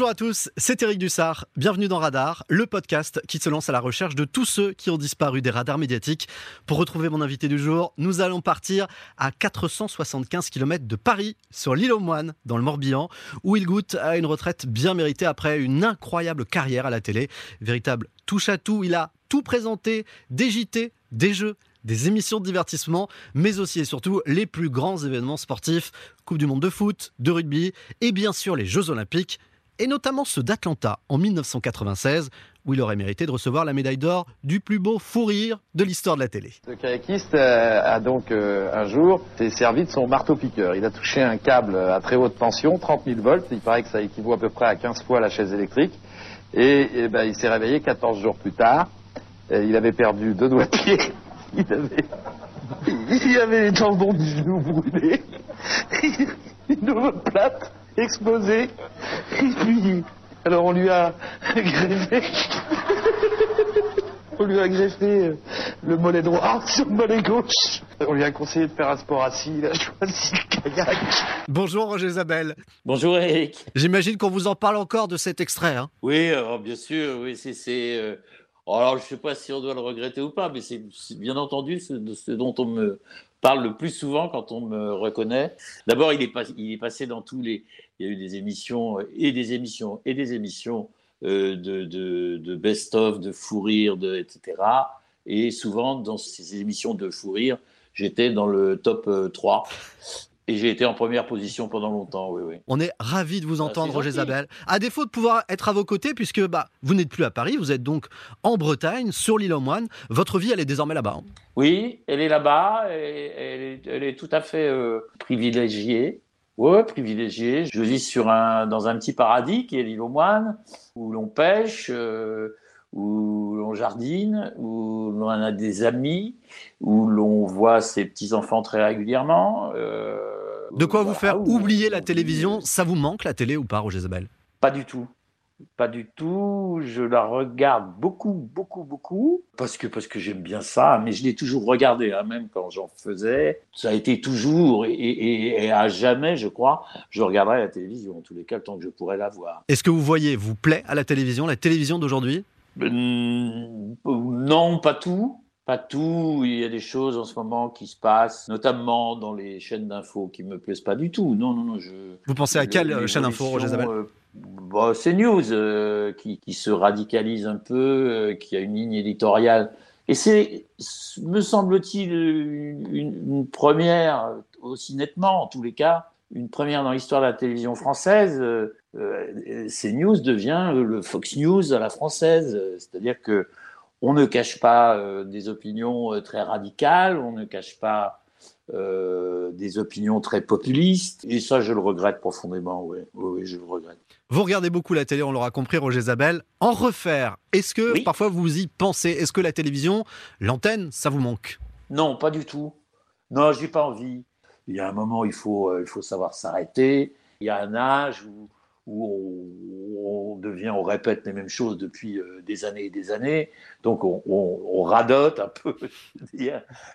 Bonjour à tous, c'est Eric Dussard. Bienvenue dans Radar, le podcast qui se lance à la recherche de tous ceux qui ont disparu des radars médiatiques. Pour retrouver mon invité du jour, nous allons partir à 475 km de Paris, sur l'île aux Moines, dans le Morbihan, où il goûte à une retraite bien méritée après une incroyable carrière à la télé. Véritable touche à tout, il a tout présenté, des JT, des jeux, des émissions de divertissement, mais aussi et surtout les plus grands événements sportifs, Coupe du Monde de foot, de rugby et bien sûr les Jeux Olympiques, et notamment ceux d'Atlanta en 1996, où il aurait mérité de recevoir la médaille d'or du plus beau fou rire de l'histoire de la télé. Le kayakiste euh, a donc euh, un jour servi de son marteau-piqueur. Il a touché un câble à très haute tension, 30 000 volts, il paraît que ça équivaut à peu près à 15 fois la chaise électrique, et, et ben, il s'est réveillé 14 jours plus tard, il avait perdu deux doigts de pied. Il avait, les tendons du genou brûlés, une omoplate explosée, et puis, alors on lui a greffé, on lui a greffé euh, le mollet droit sur le mollet gauche. On lui a conseillé de faire un sport assis, il a choisi le kayak. Bonjour Roger Isabelle. Bonjour Eric. J'imagine qu'on vous en parle encore de cet extrait. Hein Oui, alors, bien sûr, oui, c'est. euh, Alors, je ne sais pas si on doit le regretter ou pas, mais c'est c'est bien entendu ce, de ce dont on me parle le plus souvent quand on me reconnaît. D'abord, il, est pas- il est passé dans tous les. Il y a eu des émissions euh, et des émissions et des émissions euh, de, de, de best-of, de fou rire, de, etc. Et souvent, dans ces émissions de fou rire, j'étais dans le top euh, 3. Et j'ai été en première position pendant longtemps, oui, oui. On est ravis de vous entendre, c'est Roger. Isabelle. À défaut de pouvoir être à vos côtés, puisque bah, vous n'êtes plus à Paris, vous êtes donc en Bretagne, sur l'île aux Moines. Votre vie, elle est désormais là-bas. hein. Oui, elle est là-bas, elle est, elle est tout à fait euh, privilégiée. Ouais, privilégiée. Je vis sur un, dans un petit paradis qui est l'île aux moines, où l'on pêche, euh, où l'on jardine, où l'on a des amis, où l'on voit ses petits-enfants très régulièrement. euh, De quoi vous voilà, faire où- oublier la télévision Ça vous manque la télé ou pas, Roger Isabelle Pas du tout. Pas du tout. Je la regarde beaucoup, beaucoup, beaucoup. Parce que, parce que j'aime bien ça. Mais je l'ai toujours regardé, hein, même quand j'en faisais. Ça a été toujours et, et- et à jamais, je crois, je regarderai la télévision. En tous les cas, le temps que je pourrai la voir. Est-ce que vous voyez, vous plaît à la télévision, la télévision d'aujourd'hui? Hum, non, pas tout. Pas tout. Il y a des choses en ce moment qui se passent, notamment dans les chaînes d'infos qui me plaisent pas du tout. Non, non, non. Je, Vous pensez à quelle chaîne info, Roger Isabelle euh, bah, C'est News euh, qui, qui se radicalise un peu, euh, qui a une ligne éditoriale. Et c'est, me semble-t-il, une, une- première, aussi nettement en tous les cas, une première dans l'histoire de la télévision française. Euh, CNews devient le Fox News à la française. C'est-à-dire que on ne cache pas euh, des opinions euh, très radicales, on ne cache pas euh, des opinions très populistes. Et ça, je le regrette profondément, oui, oui, oui, je le regrette. Vous regardez beaucoup la télé, on l'aura compris, Roger Isabelle. En refaire, est-ce que Oui. parfois vous y pensez? Est-ce que la télévision, l'antenne, ça vous manque? Non, pas du tout. Non, j'ai pas envie. Il y a un moment, il faut, euh, il faut savoir s'arrêter. Il y a un âge où, où on, devient, on répète les mêmes choses depuis euh, des années et des années. Donc on, radote un peu. je veux.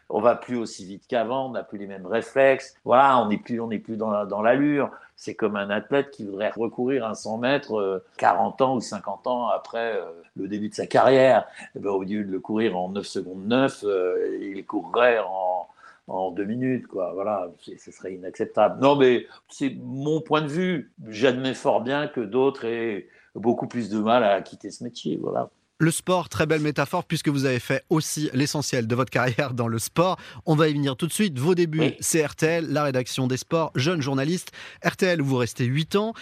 On va plus aussi vite qu'avant. On n'a plus les mêmes réflexes. Voilà, on n'est plus, on n'est plus dans, la- dans l'allure. C'est comme un athlète qui voudrait recourir un 100 mètres euh, 40 ans ou 50 ans après euh, le début de sa carrière. Eh ben, au lieu de le courir en 9 secondes 9, euh, il courrait en, en deux minutes, quoi. Voilà, ce serait inacceptable. Non, mais c'est mon point de vue. J'admets fort bien que d'autres aient beaucoup plus de mal à quitter ce métier, voilà. Le sport, très belle métaphore, puisque vous avez fait aussi l'essentiel de votre carrière dans le sport. On va y venir tout de suite. Vos débuts, Oui. c'est RTL, la rédaction des sports, jeune journaliste. RTL, où vous restez 8 ans.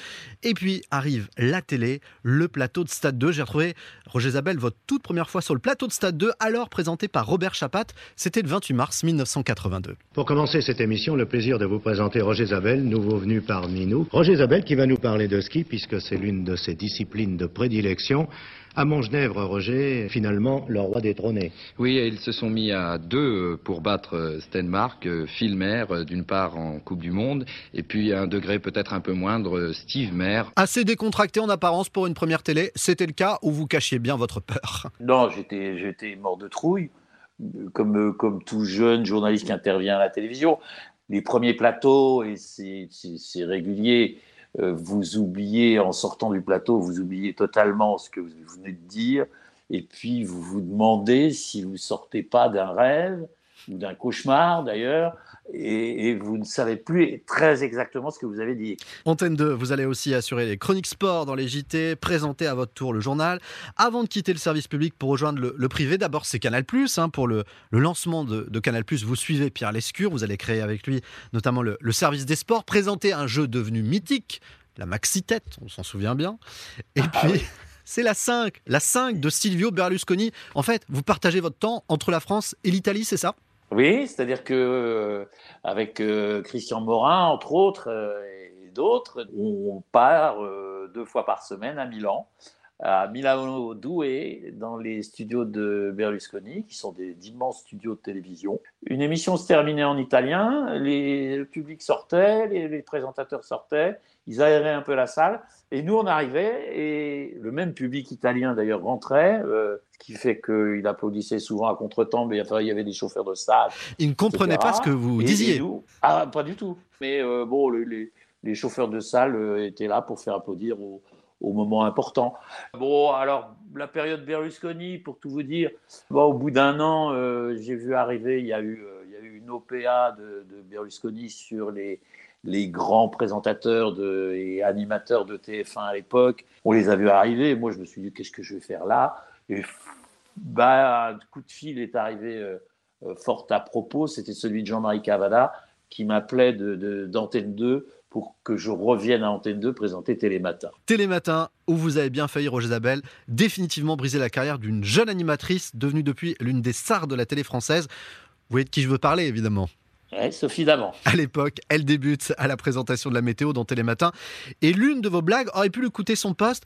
Et puis arrive la télé, le plateau de Stade 2. J'ai retrouvé, Roger Isabelle, votre toute première fois sur le plateau de Stade 2, alors présenté par Robert Chapat. C'était le 28 mars 1982. Pour commencer cette émission, le plaisir de vous présenter Roger Zabel, nouveau venu parmi nous. Roger Zabel qui va nous parler de ski puisque c'est l'une de ses disciplines de prédilection. À Montgenèvre, Roger, finalement, le roi détrôné. Oui, et ils se sont mis à deux pour battre Stenmark, Phil Mayer, d'une part en Coupe du Monde, et puis à un degré peut-être un peu moindre, Steve Mayer. Assez décontracté en apparence pour une première télé, c'était le cas où vous cachiez bien votre peur. Non, j'étais, j'étais mort de trouille, comme, comme tout jeune journaliste qui intervient à la télévision. Les premiers plateaux, et c'est, c'est, c'est régulier, euh, vous oubliez, en sortant du plateau, vous oubliez totalement ce que vous venez de dire, et puis vous vous demandez si vous sortez pas d'un rêve ou d'un cauchemar d'ailleurs, et, vous ne savez plus très exactement ce que vous avez dit. Antenne 2, vous allez aussi assurer les chroniques sport dans les JT, présenter à votre tour le journal. Avant de quitter le service public pour rejoindre le, privé, d'abord c'est Canal+. Hein, pour le, lancement de, Canal+, vous suivez Pierre Lescure, vous allez créer avec lui notamment le, service des sports, présenter un jeu devenu mythique, la Maxi Tête, on s'en souvient bien. Et ah puis... c'est la 5, la 5 de Silvio Berlusconi. En fait, vous partagez votre temps entre la France et l'Italie, c'est ça? Oui, c'est-à-dire que euh, avec euh, Christian Morin, entre autres, euh, et d'autres, on part deux fois par semaine à Milan, à Milano Douai, dans les studios de Berlusconi, qui sont des d'immenses studios de télévision. Une émission se terminait en italien, les, le public sortait, les présentateurs sortaient, ils aéraient un peu la salle, et nous, on arrivait, et le même public italien d'ailleurs rentrait, euh, ce qui fait qu'il applaudissait souvent à contre-temps, mais enfin, il y avait des chauffeurs de salle. Ils ne comprenaient pas ce que vous disiez. ah, pas du tout. Mais euh, bon, les, les, chauffeurs de salle euh, étaient là pour faire applaudir au, au moment important. Bon, alors, la période Berlusconi, pour tout vous dire, au bout d'un an, j'ai vu arriver, il y a eu, il y a eu une OPA de, de Berlusconi sur les grands présentateurs de, et animateurs de TF1 à l'époque, on les a vus arriver. moi, je me suis dit, qu'est-ce que je vais faire là? Et bah, un coup de fil est arrivé euh, euh, fort à propos. C'était celui de Jean-Marie Cavada qui m'appelait d'Antenne de, 2 pour que je revienne à Antenne 2 présenter Télématin. Télématin, où vous avez bien failli, Roger Zabel, définitivement brisé la carrière d'une jeune animatrice devenue depuis l'une des stars de la télé française. Vous voyez de qui je veux parler, évidemment. Sophie Davant. À l'époque, elle débute à la présentation de la météo dans Télématin. Et l'une de vos blagues aurait pu lui coûter son poste.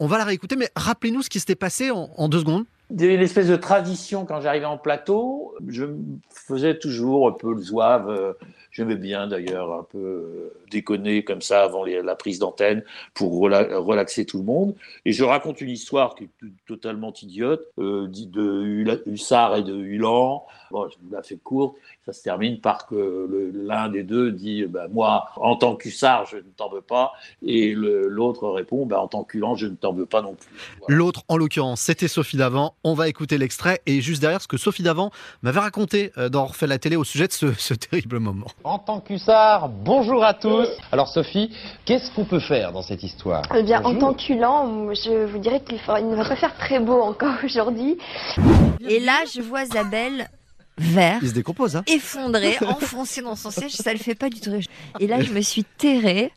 On va la réécouter, mais rappelez-nous ce qui s'était passé en, deux secondes. Il y avait une espèce de tradition quand j'arrivais en plateau. Je faisais toujours un peu le zouave. J'aimais bien d'ailleurs un peu euh, déconner comme ça avant la prise d'antenne pour relaxer tout le monde. Et je raconte une histoire qui est totalement idiote, euh, de Hussard et de Hulan. Bon, je vous la fais courte. Ça se termine par que l'un des deux dit bah, Moi, en tant qu'Hussard, je ne t'en veux pas. Et l'autre répond bah, En tant qu'Hulan, je ne t'en veux pas non plus. L'autre, en l'occurrence, c'était Sophie Davant. On va écouter l'extrait. Et juste derrière, ce que Sophie Davant m'avait raconté euh, dans Refait la télé au sujet de ce terrible moment en tant qu'hussard. Bonjour à tous. Alors Sophie, qu'est-ce qu'on peut faire dans cette histoire? Eh bien, en tant qu'hulant, je vous dirais qu'il ne va pas faire très beau encore aujourd'hui. Et là, je vois Isabelle vert. Il se décompose, hein Effondré, enfoncé dans son siège, ça le fait pas du tout. Et là, je me suis terrée.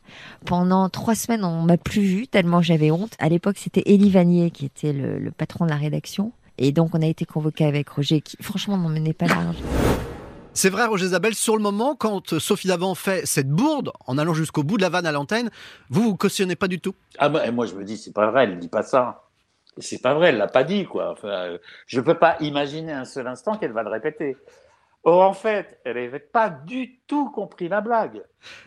Pendant trois semaines, on m'a plus vu tellement j'avais honte. À l'époque, c'était Elie Vanier qui était le, le, patron de la rédaction. Et donc, on a été convoqué avec Roger qui, franchement, n'en menait pas large. C'est vrai, Roger Isabelle, sur le moment, quand Sophie Davant fait cette bourde, en allant jusqu'au bout de la vanne à l'antenne, vous, vous cautionnez pas du tout? Ah bah, moi, je me dis, c'est pas vrai, elle ne dit pas ça. C'est pas vrai, elle l'a pas dit, quoi. Enfin, euh, je peux pas imaginer un seul instant qu'elle va le répéter. Or, en fait, elle n'avait pas du tout compris la blague.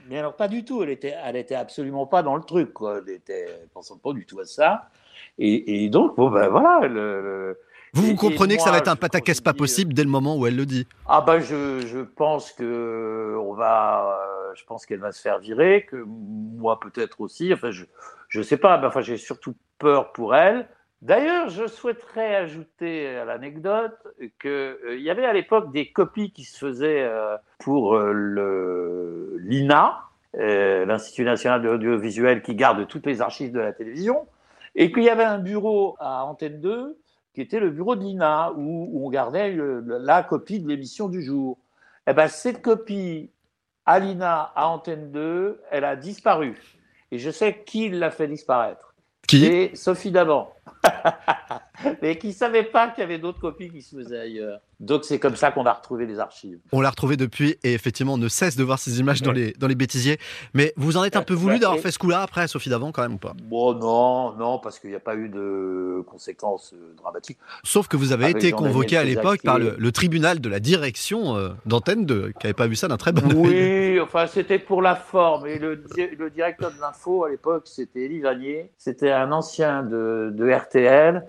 Mais alors, pas du tout. Elle était, elle était absolument pas dans le truc, quoi. Elle était, pensant pas du tout à ça. Et, donc, bon, ben voilà, le vous, vous comprenez que ça va être un pataquès pas possible dès le moment où elle le dit Ah bah je, je pense que on va, euh, je pense qu'elle va se faire virer, que moi peut-être aussi. Enfin je je sais pas. enfin j'ai surtout peur pour elle. D'ailleurs, je souhaiterais ajouter à l'anecdote qu'il euh, y avait à l'époque des copies qui se faisaient euh, pour le l'INA, l'Institut national de l'audiovisuel, qui garde toutes les archives de la télévision, et qu'il y avait un bureau à Antenne 2 qui était le bureau de l'INA, où, on gardait la copie de l'émission du jour. Eh ben, cette copie à l'INA, à Antenne 2, elle a disparu. Et je sais qui l'a fait disparaître. Qui? C'est Sophie Davant. mais qui ne savait pas qu'il y avait d'autres copies qui se faisaient ailleurs. Donc c'est comme ça qu'on a retrouvé les archives. On l'a retrouvé depuis et effectivement on ne cesse de voir ces images dans, les, dans les bêtisiers. Mais vous en êtes un peu voulu d'avoir fait ce coup-là après Sophie Davant quand même ou pas? Bon non, non parce qu'il n'y a pas eu de conséquences euh, dramatiques. Sauf que vous avez été convoqué à l'époque par le, tribunal de la direction euh, d'antenne de, qui n'avait pas vu ça d'un très bon Oui, enfin c'était pour la forme. Et le, le directeur de l'info à l'époque c'était Elie Vanier. C'était un ancien de, de RTL.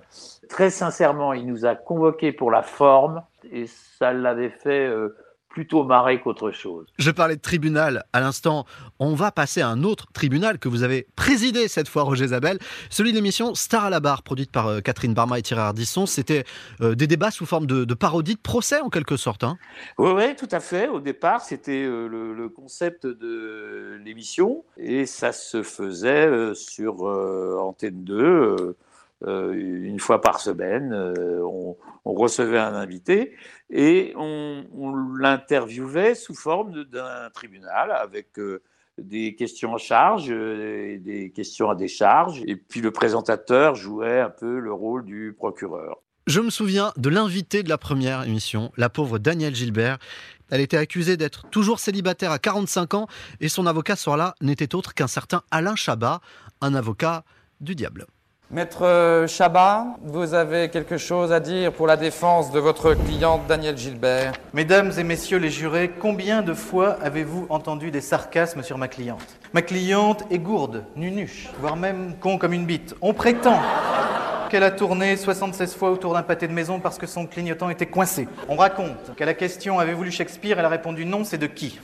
Très sincèrement, il nous a convoqués pour la forme et ça l'avait fait euh, plutôt marré qu'autre chose. Je parlais de tribunal à l'instant. On va passer à un autre tribunal que vous avez présidé cette fois, Roger Zabel, celui de l'émission Star à la barre, produite par euh, Catherine Barma et Thierry Ardisson. C'était euh, des débats sous forme de, de, parodie, de procès en quelque sorte. Hein. Oui, oui, tout à fait. Au départ, c'était euh, le, le, concept de l'émission et ça se faisait sur Antenne 2 euh, une fois par semaine, euh, on, recevait un invité et on, l'interviewait sous forme d'un tribunal avec euh, des questions en charge, et des questions à décharge, et puis le présentateur jouait un peu le rôle du procureur. Je me souviens de l'invité de la première émission, la pauvre Danielle Gilbert. Elle était accusée d'être toujours célibataire à 45 ans et son avocat soir-là n'était autre qu'un certain Alain Chabat, un avocat du diable. Maître Chabat, vous avez quelque chose à dire pour la défense de votre cliente Danielle Gilbert? Mesdames et messieurs les jurés, combien de fois avez-vous entendu des sarcasmes sur ma cliente? Ma cliente est gourde, nunuche, voire même con comme une bite. On prétend qu'elle a tourné 76 fois autour d'un pâté de maison parce que son clignotant était coincé. On raconte qu'à la question Avez-vous lu Shakespeare? Elle a répondu non, c'est de qui?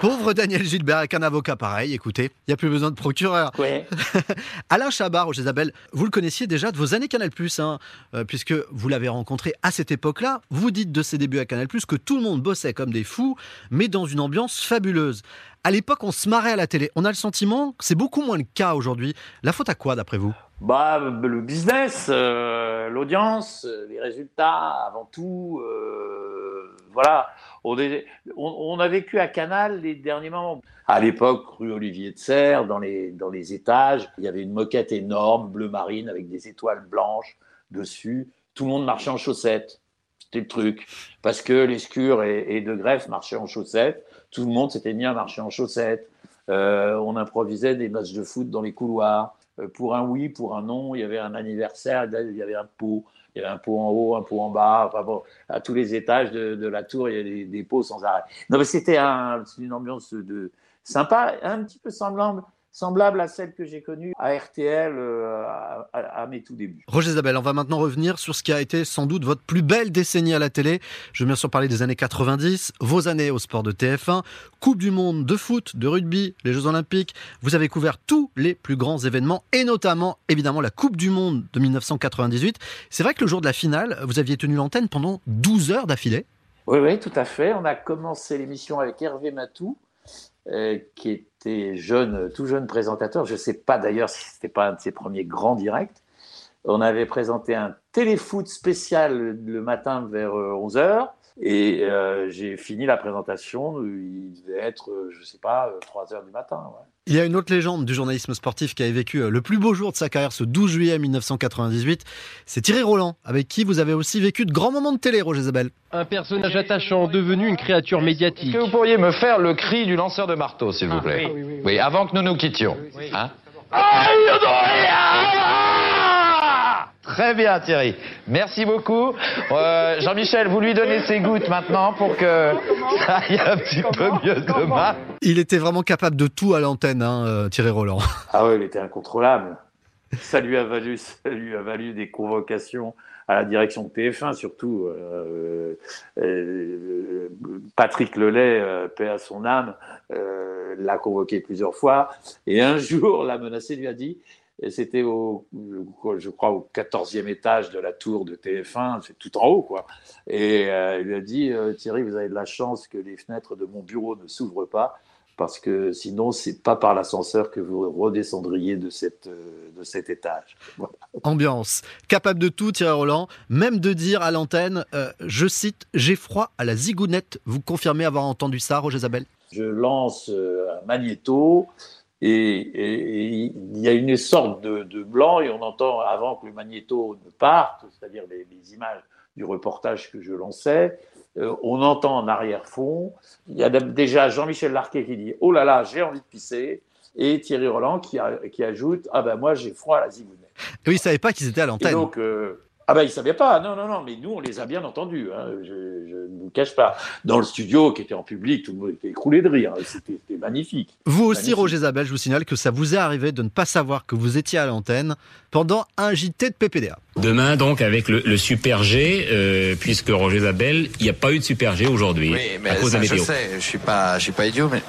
Pauvre Daniel Gilbert avec un avocat pareil, écoutez, il n'y a plus besoin de procureur. Ouais. Alain Chabat, Roger Isabelle, vous le connaissiez déjà de vos années Canal, hein, euh, puisque vous l'avez rencontré à cette époque-là. Vous dites de ses débuts à Canal que tout le monde bossait comme des fous, mais dans une ambiance fabuleuse. À l'époque, on se marrait à la télé. On a le sentiment que c'est beaucoup moins le cas aujourd'hui. La faute à quoi, d'après vous? Bah, le business, euh, l'audience, les résultats, avant tout. Euh, voilà. On, a vécu à Canal les derniers moments. À l'époque, rue Olivier de Serre, dans les, dans les étages, il y avait une moquette énorme, bleu marine, avec des étoiles blanches dessus. Tout le monde marchait en chaussettes. C'était le truc. Parce que l'escure et, et de greffe marchaient en chaussettes. Tout le monde s'était mis à marcher en chaussettes. Euh, on improvisait des matchs de foot dans les couloirs. Euh, pour un oui, pour un non, il y avait un anniversaire, il y avait un pot, il y avait un pot en haut, un pot en bas, enfin bon, à tous les étages de, de la tour, il y a des, des pots sans arrêt. Non, mais c'était un, une ambiance de sympa, un petit peu semblable semblable à celle que j'ai connue à RTL euh, à, à, à, mes tout débuts. Roger Isabelle, on va maintenant revenir sur ce qui a été sans doute votre plus belle décennie à la télé. Je veux bien sûr parler des années 90, vos années au sport de TF1, Coupe du Monde de foot, de rugby, les Jeux Olympiques. Vous avez couvert tous les plus grands événements et notamment évidemment la Coupe du Monde de 1998. C'est vrai que le jour de la finale, vous aviez tenu l'antenne pendant 12 heures d'affilée. Oui, oui, tout à fait. On a commencé l'émission avec Hervé Matou, euh, qui était jeune, tout jeune présentateur. Je ne sais pas d'ailleurs si c'était pas un de ses premiers grands directs. On avait présenté un téléfoot spécial le matin vers 11h euh, et euh, j'ai fini la présentation. Il devait être, je ne sais pas, 3h du matin. Ouais. Il y a une autre légende du journalisme sportif qui a vécu le plus beau jour de sa carrière ce 12 juillet 1998. C'est Thierry Roland, avec qui vous avez aussi vécu de grands moments de télé, Roger Zabel. Un personnage attachant, devenu une créature médiatique. Est-ce que vous pourriez me faire le cri du lanceur de marteau, s'il vous plaît ah, oui, oui, oui, oui, avant que nous nous quittions. Hein Très bien, Thierry. Merci beaucoup. Euh, Jean-Michel, vous lui donnez ses gouttes maintenant pour que ça aille un petit peu mieux demain. Il était vraiment capable de tout à l'antenne, hein, Thierry Roland. Ah oui, il était incontrôlable. Ça lui a valu, ça lui a valu des convocations à la direction de TF1, surtout. Euh, euh, Patrick Lelay, euh, paix à son âme, euh, l'a convoqué plusieurs fois. Et un jour, l'a menacé, lui a dit c'était au, je crois, au 14e étage de la tour de TF1, c'est tout en haut, quoi. Et euh, il lui a dit, euh, Thierry, vous avez de la chance que les fenêtres de mon bureau ne s'ouvrent pas, parce que sinon, c'est pas par l'ascenseur que vous redescendriez de, cette, de cet étage. Voilà. Ambiance. Capable de tout, Thierry Roland, même de dire à l'antenne, euh, je cite, j'ai froid à la zigounette. Vous confirmez avoir entendu ça, Roger Zabel? Je lance un magnéto, et, il y a une sorte de, de, blanc et on entend avant que le magnéto ne parte, c'est-à-dire les, les, images du reportage que je lançais, euh, on entend en arrière-fond, il y a déjà Jean-Michel Larquet qui dit « Oh là là, j'ai envie de pisser » et Thierry Roland qui, a, qui ajoute « Ah ben moi j'ai froid à la zigounette ». Oui, ils ne savaient pas qu'ils étaient à l'antenne. donc, euh, Ah ben, ils ne savaient pas, non, non, non, mais nous, on les a bien entendus, hein. je, je, ne vous cache pas. Dans le studio, qui était en public, tout le monde était écroulé de rire, c'était magnifique. Vous aussi, Roger Zabel, je vous signale que ça vous est arrivé de ne pas savoir que vous étiez à l'antenne pendant un JT de PPDA. Demain, donc, avec le, le Super G, euh, puisque Roger Zabel, il n'y a pas eu de Super G aujourd'hui, oui, mais à cause ça, de la météo. Je sais, je suis pas, je suis pas idiot, mais...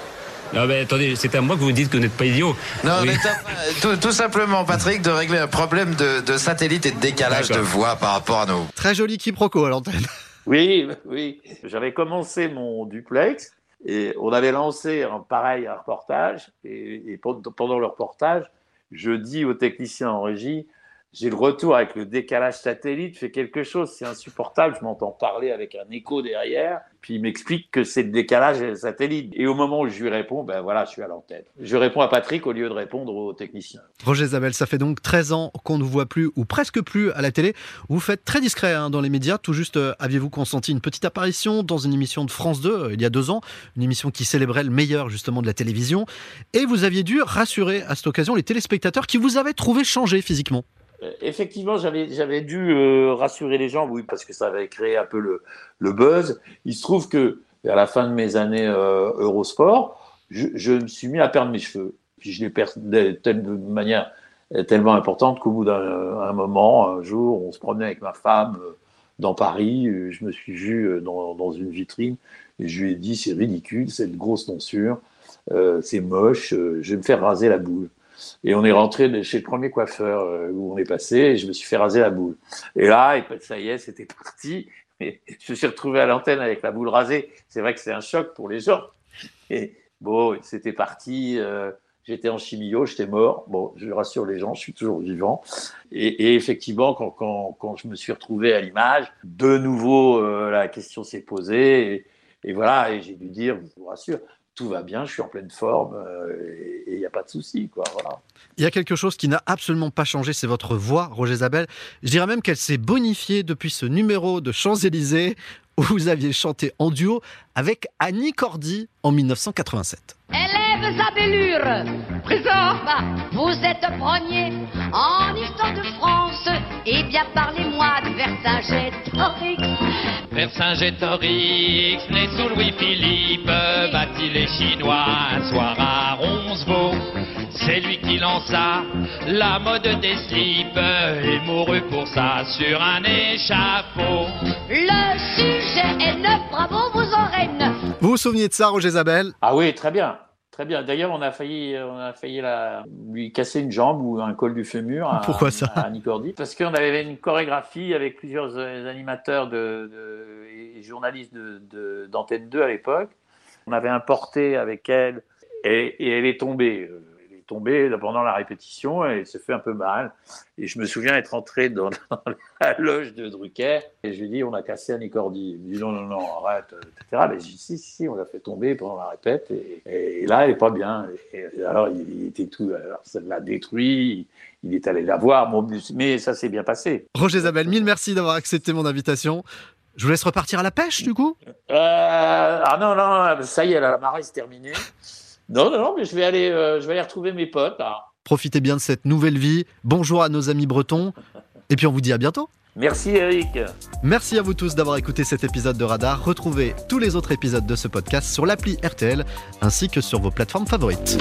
Non, mais attendez, c'est à moi que vous dites que vous n'êtes pas idiot. Non, Oui. mais tout, tout simplement, Patrick, de régler un problème de, de satellite et de décalage de voix par rapport à nous. Très joli quiproquo à l'antenne. Oui, oui. J'avais commencé mon duplex et on avait lancé un pareil un reportage. Et, et pen- pendant le reportage, je dis au technicien en régie j'ai le retour avec le décalage satellite, fait quelque chose, c'est insupportable. Je m'entends parler avec un écho derrière, puis il m'explique que c'est le décalage satellite. Et au moment où je lui réponds, ben voilà, je suis à l'antenne. Je réponds à Patrick au lieu de répondre au technicien. Roger Zabel, ça fait donc 13 ans qu'on ne vous voit plus, ou presque plus, à la télé. Vous faites très discret hein, dans les médias. Tout juste, euh, aviez-vous consenti une petite apparition dans une émission de France 2 euh, il y a deux ans, une émission qui célébrait le meilleur justement de la télévision. Et vous aviez dû rassurer à cette occasion les téléspectateurs qui vous avaient trouvé changé physiquement. Euh, Effectivement, j'avais dû euh, rassurer les gens, oui, parce que ça avait créé un peu le, buzz. Il se trouve que vers la fin de mes années euh, Eurosport, je, me suis mis à perdre mes cheveux. Puis je les perds de telle manière tellement importante qu'au bout d'un un moment, un jour, on se promenait avec ma femme dans Paris. Je me suis vu dans, une vitrine et je lui ai dit c'est ridicule, cette grosse tonsure, euh, c'est moche, je vais me faire raser la boule. Et on est rentré chez le premier coiffeur euh, où on est passé et je me suis fait raser la boule. Et là, et puis, ça y est, c'était parti. Et je me suis retrouvé à l'antenne avec la boule rasée. C'est vrai que c'est un choc pour les gens. Et bon, c'était parti. euh, j'étais en chimio, j'étais mort. Bon, je rassure les gens, je suis toujours vivant. Et, effectivement, quand je me suis retrouvé à l'image, de nouveau, euh, la question s'est posée. Et, et voilà, et j'ai dû dire, je vous rassure, tout va bien, je suis en pleine forme euh, et il n'y a pas de souci, quoi. Voilà. Il y a quelque chose qui n'a absolument pas changé, c'est votre voix, Roger Zabel. Je dirais même qu'elle s'est bonifiée depuis ce numéro de Champs-Élysées où vous aviez chanté en duo avec Annie Cordy en 1987. Élèves à Bellure, présent. Vous êtes premier en histoire de France. Eh bien, parlez-moi de Vercingétorix. Vercingétorix, né sous Louis-Philippe, battit les Chinois un soir à Roncevaux. C'est lui qui lança la mode des slips et mourut pour ça sur un échafaud. Le sujet est neuf, bravo, vous aurez neuf. Vous vous souvenez de ça, Roger Zabel? Ah oui, très bien. Très bien. D'ailleurs, on a failli, on a failli la, lui casser une jambe ou un col du fémur à, Pourquoi ça à. Parce qu'on avait une chorégraphie avec plusieurs euh, animateurs de, de- et journalistes de- de- d'Antenne 2 à l'époque. On avait importé avec elle et, et elle est tombée. Est tombée pendant la répétition et elle se fait un peu mal. Et je me souviens être entré dans, dans la loge de Drucker et je lui ai dit on a cassé Annie Cordy. Il me dit non, non, non, arrête, etc. Mais j'ai dit si, si, on l'a fait tomber pendant la répète et, et là elle est pas bien. Et alors il, il était tout, alors ça l'a détruit. Il, il est allé la voir, bon, mais ça s'est bien passé. Roger Zabel, mille merci d'avoir accepté mon invitation. Je vous laisse repartir à la pêche, du coup? Euh, ah non, non, ça y est, la marée c'est terminée. Non, non, non, mais je vais aller, euh, je vais aller retrouver mes potes. là. Profitez bien de cette nouvelle vie. Bonjour à nos amis bretons. Et puis on vous dit à bientôt. Merci Eric. Merci à vous tous d'avoir écouté cet épisode de Radar. Retrouvez tous les autres épisodes de ce podcast sur l'appli RTL ainsi que sur vos plateformes favorites.